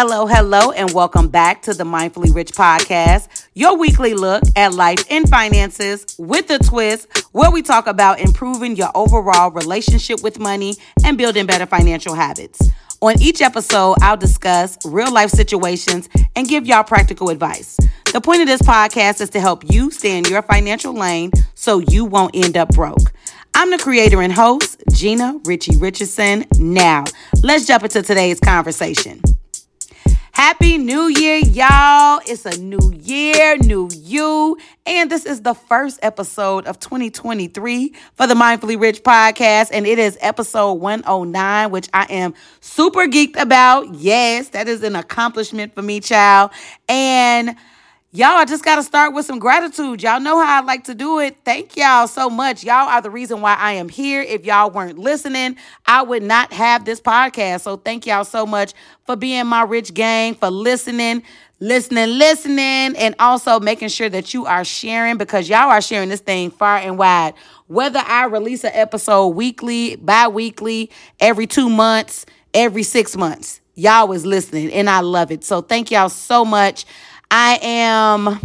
Hello, hello, and welcome back to the Mindfully Rich podcast, your weekly look at life and finances with a twist, where we talk about improving your overall relationship with money and building better financial habits. On each episode, I'll discuss real life situations and give y'all practical advice. The point of this podcast is to help you stay in your financial lane so you won't end up broke. I'm the creator and host, Gina Richie Richardson. Now, let's jump into today's conversation. Happy New Year, y'all. It's a new year, new you. And this is the first episode of 2023 for the Mindfully Rich podcast. And it is episode 109, which I am super geeked about. Yes, that is an accomplishment for me, child. And Y'all, I just got to start with some gratitude. Y'all know how I like to do it. Thank y'all so much. Y'all are the reason why I am here. If y'all weren't listening, I would not have this podcast. So thank y'all so much for being my rich gang, for listening, listening, listening, and also making sure that you are sharing because y'all are sharing this thing far and wide. Whether I release an episode weekly, bi weekly, every two months, every six months, y'all was listening, and I love it. So thank y'all so much. I am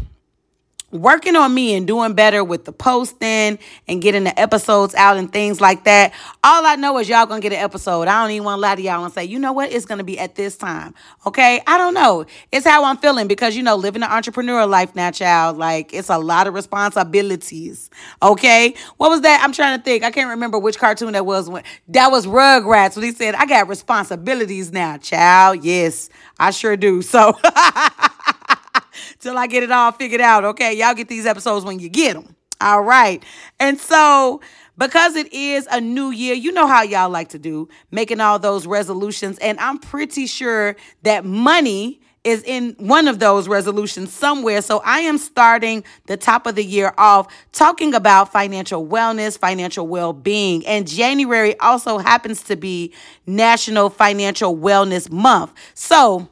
working on me and doing better with the posting and getting the episodes out and things like that. All I know is y'all gonna get an episode. I don't even want to lie to y'all and say, you know what, it's gonna be at this time. Okay, I don't know. It's how I'm feeling because you know, living an entrepreneur life now, child, like it's a lot of responsibilities. Okay, what was that? I'm trying to think. I can't remember which cartoon that was. When that was Rugrats when he said, "I got responsibilities now, child." Yes, I sure do. So. till I get it all figured out. Okay, y'all get these episodes when you get them. All right. And so, because it is a new year, you know how y'all like to do, making all those resolutions. And I'm pretty sure that money is in one of those resolutions somewhere. So I am starting the top of the year off talking about financial wellness, financial well being. And January also happens to be National Financial Wellness Month. So,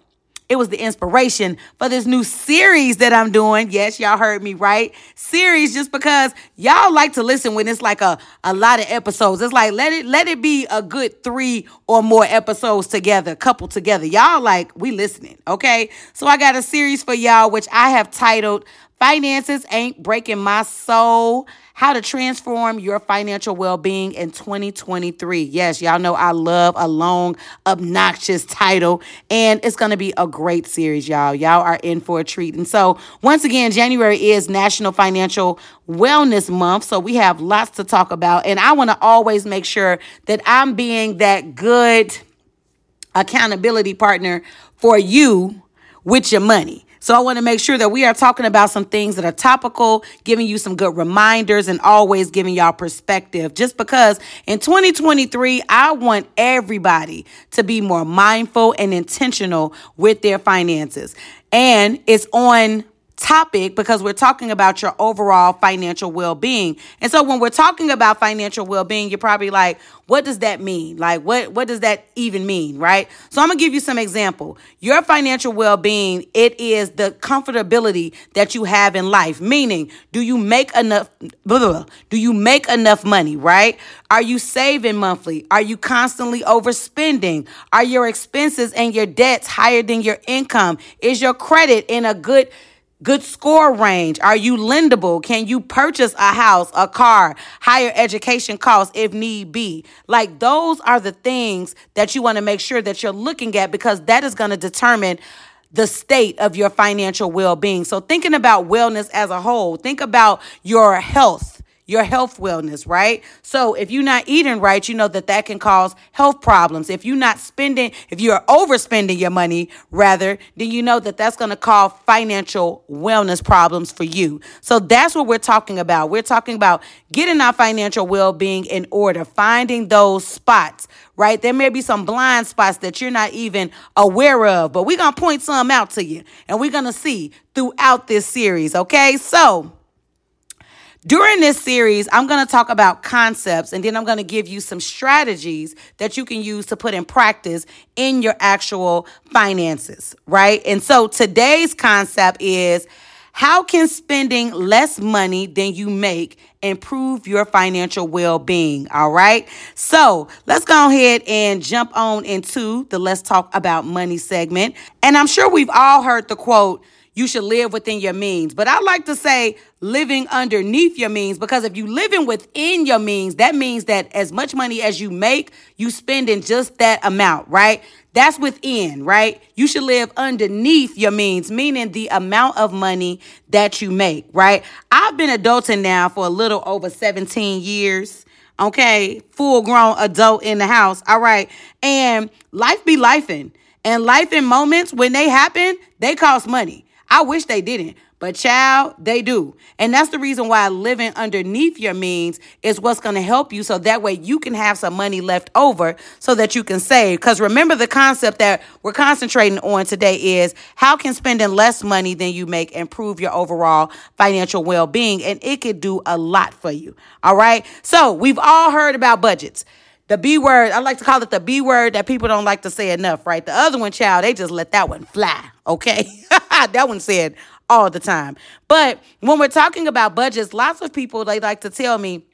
it was the inspiration for this new series that I'm doing. Yes, y'all heard me right. Series just because y'all like to listen when it's like a, a lot of episodes. It's like let it let it be a good three or more episodes together, couple together. Y'all like we listening, okay? So I got a series for y'all which I have titled Finances Ain't Breaking My Soul how to transform your financial well being in 2023. Yes, y'all know I love a long, obnoxious title, and it's going to be a great series, y'all. Y'all are in for a treat. And so, once again, January is National Financial Wellness Month. So, we have lots to talk about, and I want to always make sure that I'm being that good accountability partner for you with your money. So I want to make sure that we are talking about some things that are topical, giving you some good reminders, and always giving y'all perspective. Just because in 2023, I want everybody to be more mindful and intentional with their finances. And it's on topic because we're talking about your overall financial well being. And so when we're talking about financial well being, you're probably like, what does that mean? Like, what, what does that even mean? Right. So I'm going to give you some example. Your financial well being, it is the comfortability that you have in life. Meaning, do you make enough? Blah, blah, do you make enough money? Right. Are you saving monthly? Are you constantly overspending? Are your expenses and your debts higher than your income? Is your credit in a good good score range? Are you lendable? Can you purchase a house, a car, higher education costs if need be? Like those are the things that you want to make sure that you're looking at because that is going to determine the state of your financial well-being. So thinking about wellness as a whole, think about your health your health wellness, right? So if you're not eating right, you know that that can cause health problems. If you're not spending, if you're overspending your money, rather, then you know that that's going to cause financial wellness problems for you. So that's what we're talking about. We're talking about getting our financial well being in order, finding those spots, right? There may be some blind spots that you're not even aware of, but we're going to point some out to you and we're going to see throughout this series, okay? So, during this series, I'm going to talk about concepts and then I'm going to give you some strategies that you can use to put in practice in your actual finances, right? And so today's concept is How can spending less money than you make improve your financial well being? All right. So let's go ahead and jump on into the Let's Talk About Money segment. And I'm sure we've all heard the quote, you should live within your means. But I like to say living underneath your means because if you living within your means, that means that as much money as you make, you spend in just that amount, right? That's within, right? You should live underneath your means, meaning the amount of money that you make, right? I've been adulting now for a little over 17 years. Okay, full grown adult in the house. All right. And life be lifing. And life in moments when they happen, they cost money. I wish they didn't. But child, they do. And that's the reason why living underneath your means is what's going to help you so that way you can have some money left over so that you can save. Because remember the concept that we're concentrating on today is how can spending less money than you make improve your overall financial well-being and it could do a lot for you. All right? So, we've all heard about budgets. The B word, I like to call it the B word that people don't like to say enough, right? The other one, child, they just let that one fly, okay? that one said all the time. But when we're talking about budgets, lots of people they like to tell me,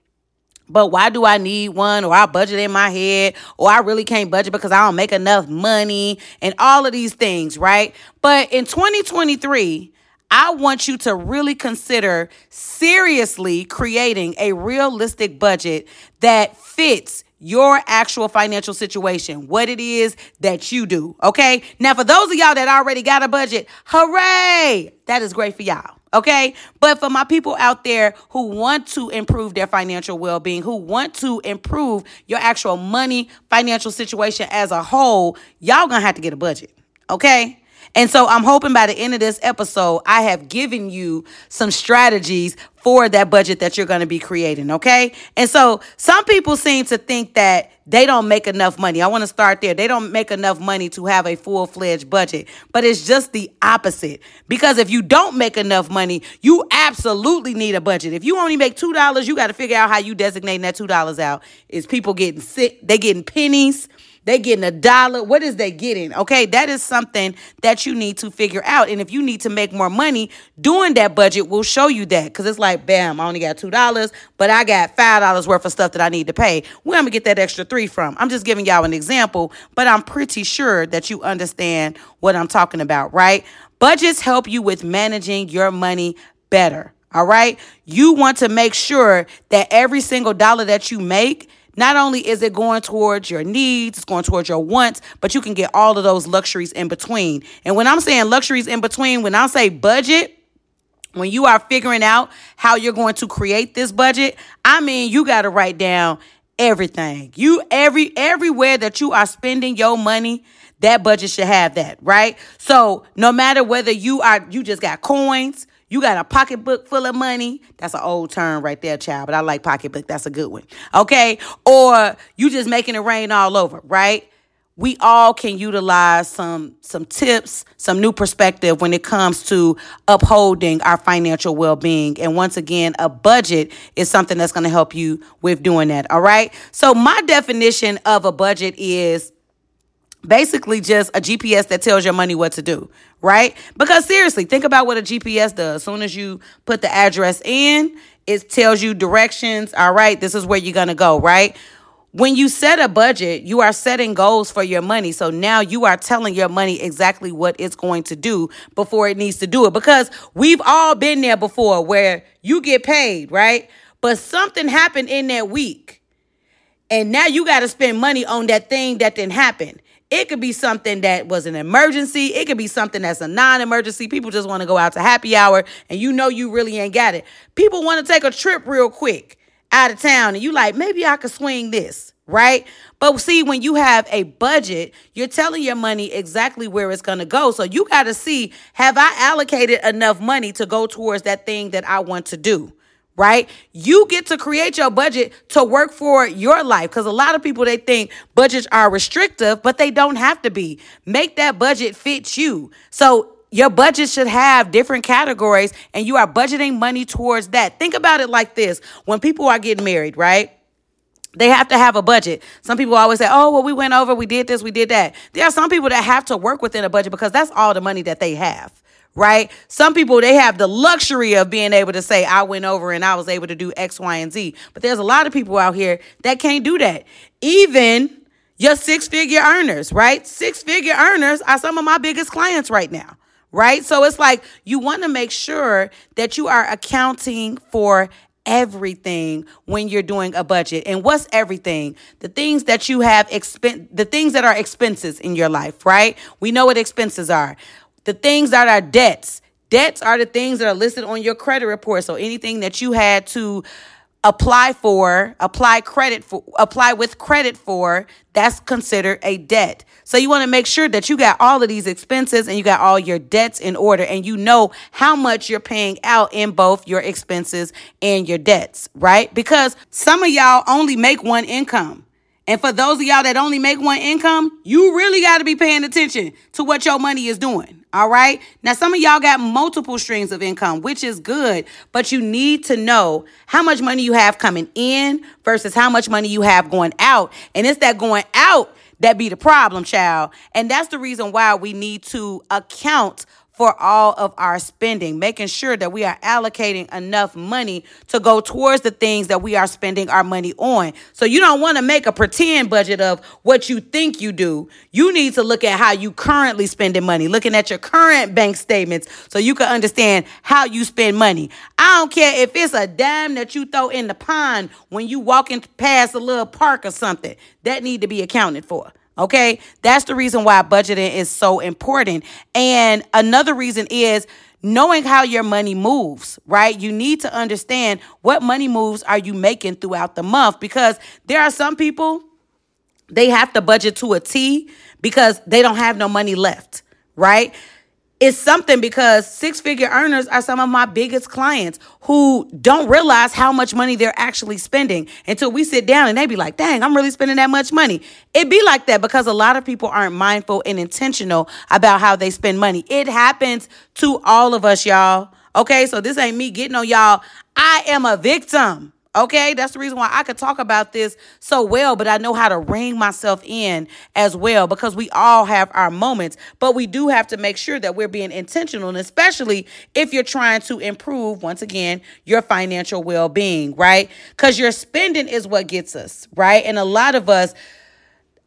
but why do I need one? Or I budget in my head, or I really can't budget because I don't make enough money, and all of these things, right? But in 2023, I want you to really consider seriously creating a realistic budget that fits your actual financial situation, what it is that you do. Okay. Now, for those of y'all that already got a budget, hooray! That is great for y'all. Okay. But for my people out there who want to improve their financial well being, who want to improve your actual money financial situation as a whole, y'all gonna have to get a budget. Okay. And so I'm hoping by the end of this episode, I have given you some strategies for that budget that you're going to be creating. Okay. And so some people seem to think that they don't make enough money. I want to start there. They don't make enough money to have a full fledged budget, but it's just the opposite. Because if you don't make enough money, you absolutely need a budget. If you only make $2, you got to figure out how you designate that $2 out. Is people getting sick? They getting pennies? They getting a dollar. What is they getting? Okay, that is something that you need to figure out. And if you need to make more money, doing that budget will show you that. Cause it's like, bam, I only got two dollars, but I got five dollars worth of stuff that I need to pay. Where am I'm gonna get that extra three from? I'm just giving y'all an example, but I'm pretty sure that you understand what I'm talking about, right? Budgets help you with managing your money better. All right. You want to make sure that every single dollar that you make not only is it going towards your needs, it's going towards your wants, but you can get all of those luxuries in between. And when I'm saying luxuries in between, when I say budget, when you are figuring out how you're going to create this budget, I mean, you got to write down everything. You every everywhere that you are spending your money, that budget should have that, right? So, no matter whether you are you just got coins, you got a pocketbook full of money. That's an old term right there, child, but I like pocketbook. That's a good one. Okay. Or you just making it rain all over, right? We all can utilize some some tips, some new perspective when it comes to upholding our financial well-being. And once again, a budget is something that's going to help you with doing that. All right? So my definition of a budget is basically just a GPS that tells your money what to do, right? Because seriously, think about what a GPS does. As soon as you put the address in, it tells you directions. All right, this is where you're going to go, right? When you set a budget, you are setting goals for your money. So now you are telling your money exactly what it's going to do before it needs to do it. Because we've all been there before where you get paid, right? But something happened in that week. And now you got to spend money on that thing that didn't happen. It could be something that was an emergency. It could be something that's a non emergency. People just want to go out to happy hour and you know you really ain't got it. People want to take a trip real quick out of town and you like, maybe I could swing this, right? But see, when you have a budget, you're telling your money exactly where it's going to go. So you got to see, have I allocated enough money to go towards that thing that I want to do? Right? You get to create your budget to work for your life because a lot of people they think budgets are restrictive, but they don't have to be. Make that budget fit you. So your budget should have different categories and you are budgeting money towards that. Think about it like this. When people are getting married, right? They have to have a budget. Some people always say, oh, well, we went over, we did this, we did that. There are some people that have to work within a budget because that's all the money that they have right? Some people, they have the luxury of being able to say, I went over and I was able to do X, Y, and Z. But there's a lot of people out here that can't do that. Even your six figure earners, right? Six figure earners are some of my biggest clients right now, right? So it's like you want to make sure that you are accounting for everything when you're doing a budget. And what's everything? The things that you have expen the things that are expenses in your life, right? We know what expenses are. The things that are debts. Debts are the things that are listed on your credit report. So anything that you had to apply for, apply credit for, apply with credit for, that's considered a debt. So you want to make sure that you got all of these expenses and you got all your debts in order and you know how much you're paying out in both your expenses and your debts, right? Because some of y'all only make one income. And for those of y'all that only make one income, you really got to be paying attention to what your money is doing. All right. Now, some of y'all got multiple streams of income, which is good, but you need to know how much money you have coming in versus how much money you have going out. And it's that going out that be the problem, child. And that's the reason why we need to account for all of our spending, making sure that we are allocating enough money to go towards the things that we are spending our money on. So you don't want to make a pretend budget of what you think you do. You need to look at how you currently spending money, looking at your current bank statements so you can understand how you spend money. I don't care if it's a dime that you throw in the pond when you walking past a little park or something. That need to be accounted for. Okay. That's the reason why budgeting is so important. And another reason is knowing how your money moves, right? You need to understand what money moves are you making throughout the month because there are some people they have to budget to a T because they don't have no money left, right? It's something because six figure earners are some of my biggest clients who don't realize how much money they're actually spending until we sit down and they be like, dang, I'm really spending that much money. It be like that because a lot of people aren't mindful and intentional about how they spend money. It happens to all of us, y'all. Okay, so this ain't me getting on y'all. I am a victim. Okay, that's the reason why I could talk about this so well, but I know how to rein myself in as well because we all have our moments, but we do have to make sure that we're being intentional, and especially if you're trying to improve, once again, your financial well being, right? Because your spending is what gets us, right? And a lot of us,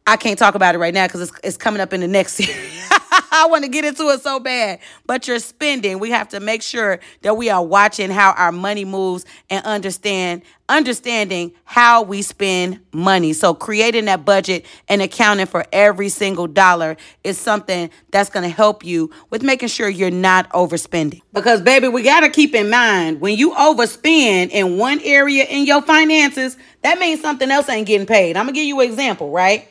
I can't talk about it right now because it's, it's coming up in the next series. I want to get into it so bad. But you're spending. We have to make sure that we are watching how our money moves and understand understanding how we spend money. So creating that budget and accounting for every single dollar is something that's going to help you with making sure you're not overspending. Because baby, we got to keep in mind when you overspend in one area in your finances, that means something else ain't getting paid. I'm going to give you an example, right?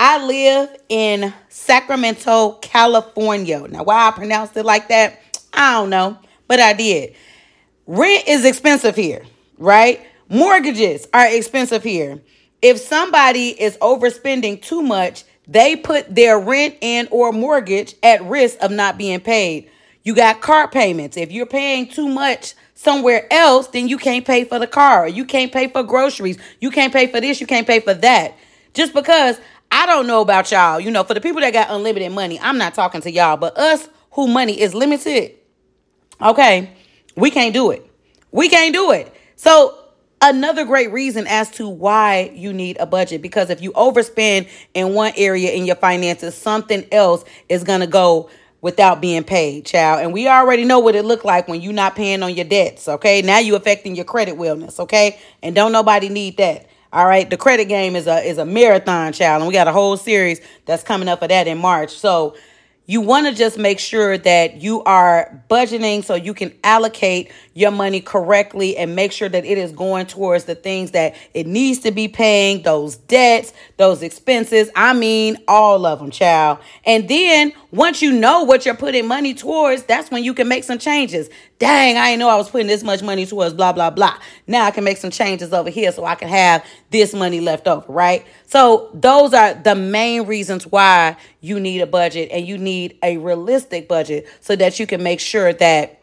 I live in Sacramento, California. Now, why I pronounced it like that, I don't know, but I did. Rent is expensive here, right? Mortgages are expensive here. If somebody is overspending too much, they put their rent and or mortgage at risk of not being paid. You got car payments. If you're paying too much somewhere else, then you can't pay for the car. You can't pay for groceries. You can't pay for this. You can't pay for that. Just because I don't know about y'all. You know, for the people that got unlimited money, I'm not talking to y'all, but us who money is limited, okay, we can't do it. We can't do it. So, another great reason as to why you need a budget because if you overspend in one area in your finances, something else is going to go without being paid, child. And we already know what it looked like when you're not paying on your debts, okay? Now you affecting your credit wellness, okay? And don't nobody need that. All right, the credit game is a is a marathon, child, and we got a whole series that's coming up for that in March. So you want to just make sure that you are budgeting so you can allocate your money correctly and make sure that it is going towards the things that it needs to be paying, those debts, those expenses. I mean, all of them, child. And then once you know what you're putting money towards, that's when you can make some changes. Dang, I didn't know I was putting this much money towards blah, blah, blah. Now I can make some changes over here so I can have this money left over, right? So those are the main reasons why you need a budget and you need a realistic budget so that you can make sure that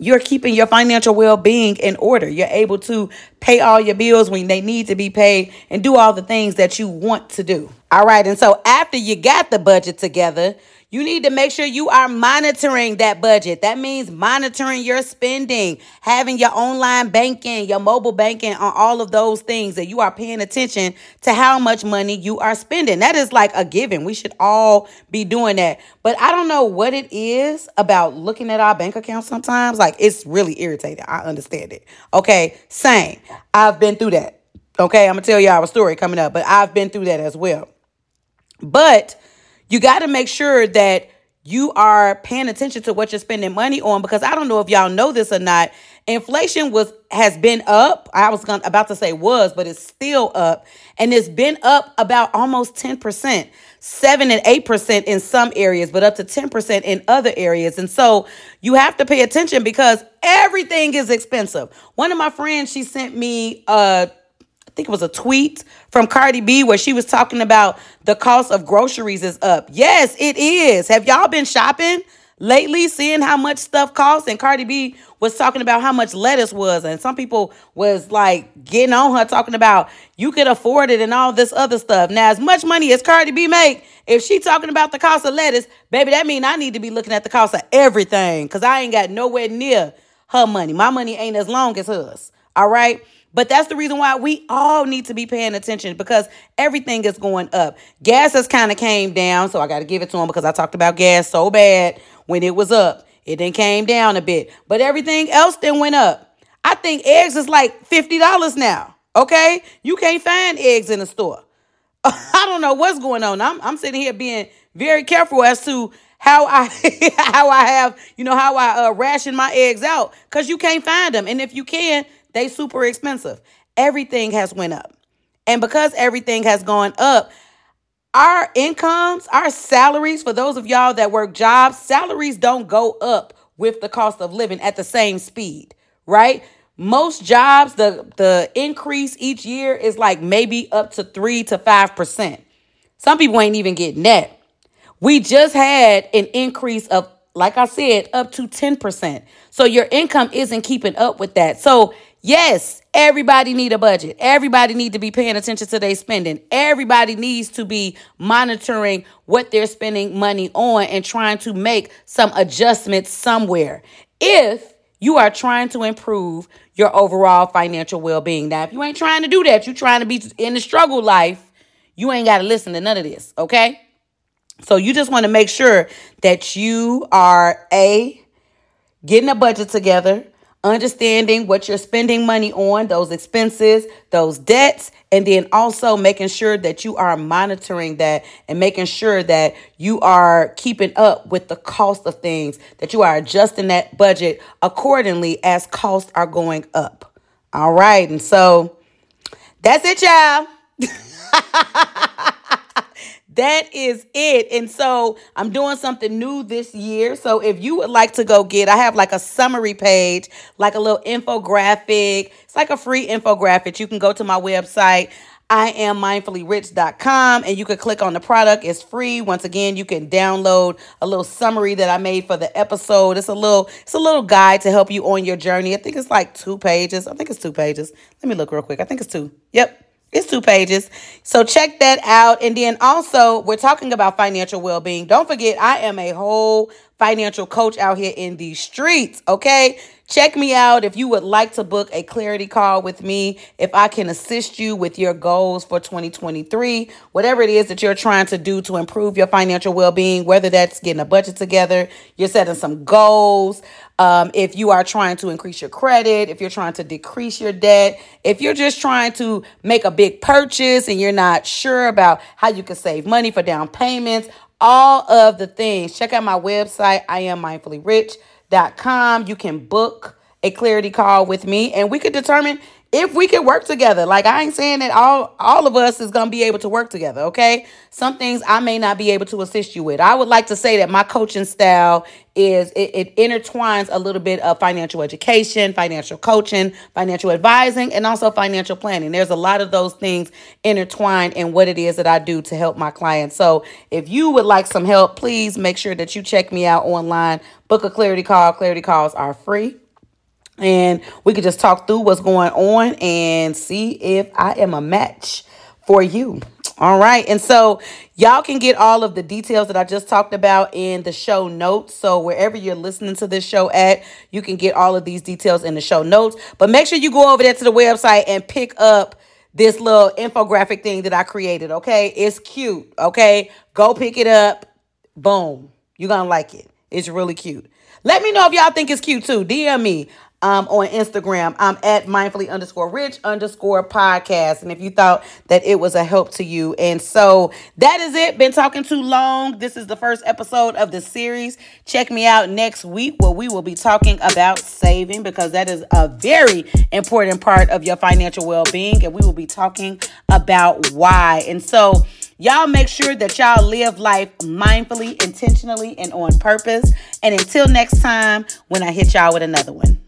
you're keeping your financial well-being in order. You're able to pay all your bills when they need to be paid and do all the things that you want to do. All right. And so after you got the budget together, You need to make sure you are monitoring that budget. That means monitoring your spending, having your online banking, your mobile banking on all of those things that you are paying attention to how much money you are spending. That is like a given. We should all be doing that. But I don't know what it is about looking at our bank account sometimes. Like it's really irritating. I understand it. Okay, same. I've been through that. Okay, I'm gonna tell y'all a story coming up, but I've been through that as well. But you got to make sure that you are paying attention to what you're spending money on because I don't know if y'all know this or not. Inflation was has been up. I was going about to say was, but it's still up and it's been up about almost 10%. 7 and 8% in some areas, but up to 10% in other areas. And so you have to pay attention because everything is expensive. One of my friends, she sent me a I think it was a tweet from Cardi B where she was talking about the cost of groceries is up. Yes, it is. Have y'all been shopping lately, seeing how much stuff costs? And Cardi B was talking about how much lettuce was, and some people was like getting on her talking about you could afford it and all this other stuff. Now, as much money as Cardi B make, if she talking about the cost of lettuce, baby, that mean I need to be looking at the cost of everything because I ain't got nowhere near her money. My money ain't as long as hers. All right. But that's the reason why we all need to be paying attention because everything is going up. Gas has kind of came down, so I got to give it to them because I talked about gas so bad when it was up. It then came down a bit, but everything else then went up. I think eggs is like $50 now. Okay? You can't find eggs in the store. I don't know what's going on. I'm I'm sitting here being very careful as to how I how I have, you know, how I uh, ration my eggs out cuz you can't find them. And if you can, they super expensive. Everything has went up. And because everything has gone up, our incomes, our salaries, for those of y'all that work jobs, salaries don't go up with the cost of living at the same speed, right? Most jobs, the, the increase each year is like maybe up to three to five percent. Some people ain't even getting that. We just had an increase of, like I said, up to 10%. So your income isn't keeping up with that. So Yes, everybody need a budget. Everybody need to be paying attention to their spending. Everybody needs to be monitoring what they're spending money on and trying to make some adjustments somewhere. If you are trying to improve your overall financial well-being. Now, if you ain't trying to do that, you're trying to be in the struggle life, you ain't got to listen to none of this, okay? So you just want to make sure that you are a getting a budget together, understanding what you're spending money on, those expenses, those debts, and then also making sure that you are monitoring that and making sure that you are keeping up with the cost of things, that you are adjusting that budget accordingly as costs are going up. All right. And so that's it, y'all. that is it. And so I'm doing something new this year. So if you would like to go get, I have like a summary page, like a little infographic. It's like a free infographic. You can go to my website. I am mindfullyrich.com and you can click on the product. It's free. Once again, you can download a little summary that I made for the episode. It's a little, it's a little guide to help you on your journey. I think it's like two pages. I think it's two pages. Let me look real quick. I think it's two. Yep. It's two pages. So check that out. And then also, we're talking about financial well being. Don't forget, I am a whole financial coach out here in these streets. Okay. Check me out if you would like to book a clarity call with me, if I can assist you with your goals for 2023, whatever it is that you're trying to do to improve your financial well being, whether that's getting a budget together, you're setting some goals, um, if you are trying to increase your credit, if you're trying to decrease your debt, if you're just trying to make a big purchase and you're not sure about how you can save money for down payments, all of the things, check out my website, I am mindfully rich com. You can book a clarity call with me and we could determine if we could work together. Like I ain't saying that all all of us is to be able to work together, okay? Some things I may not be able to assist you with. I would like to say that my coaching style is it, it intertwines a little bit of financial education, financial coaching, financial advising, and also financial planning. There's a lot of those things intertwined in what it is that I do to help my clients. So if you would like some help, please make sure that you check me out online. Book a clarity call. Clarity calls are free and we could just talk through what's going on and see if I am a match for you. All right. And so y'all can get all of the details that I just talked about in the show notes. So wherever you're listening to this show at, you can get all of these details in the show notes. But make sure you go over there to the website and pick up this little infographic thing that I created. Okay. It's cute. Okay. Go pick it up. Boom. You're going to like it. It's really cute. Let me know if y'all think it's cute too. DM me um, on Instagram. I'm at mindfully underscore rich underscore podcast. And if you thought that it was a help to you. And so that is it. Been talking too long. This is the first episode of the series. Check me out next week where we will be talking about saving because that is a very important part of your financial well being. And we will be talking about why. And so, Y'all make sure that y'all live life mindfully, intentionally, and on purpose. And until next time, when I hit y'all with another one.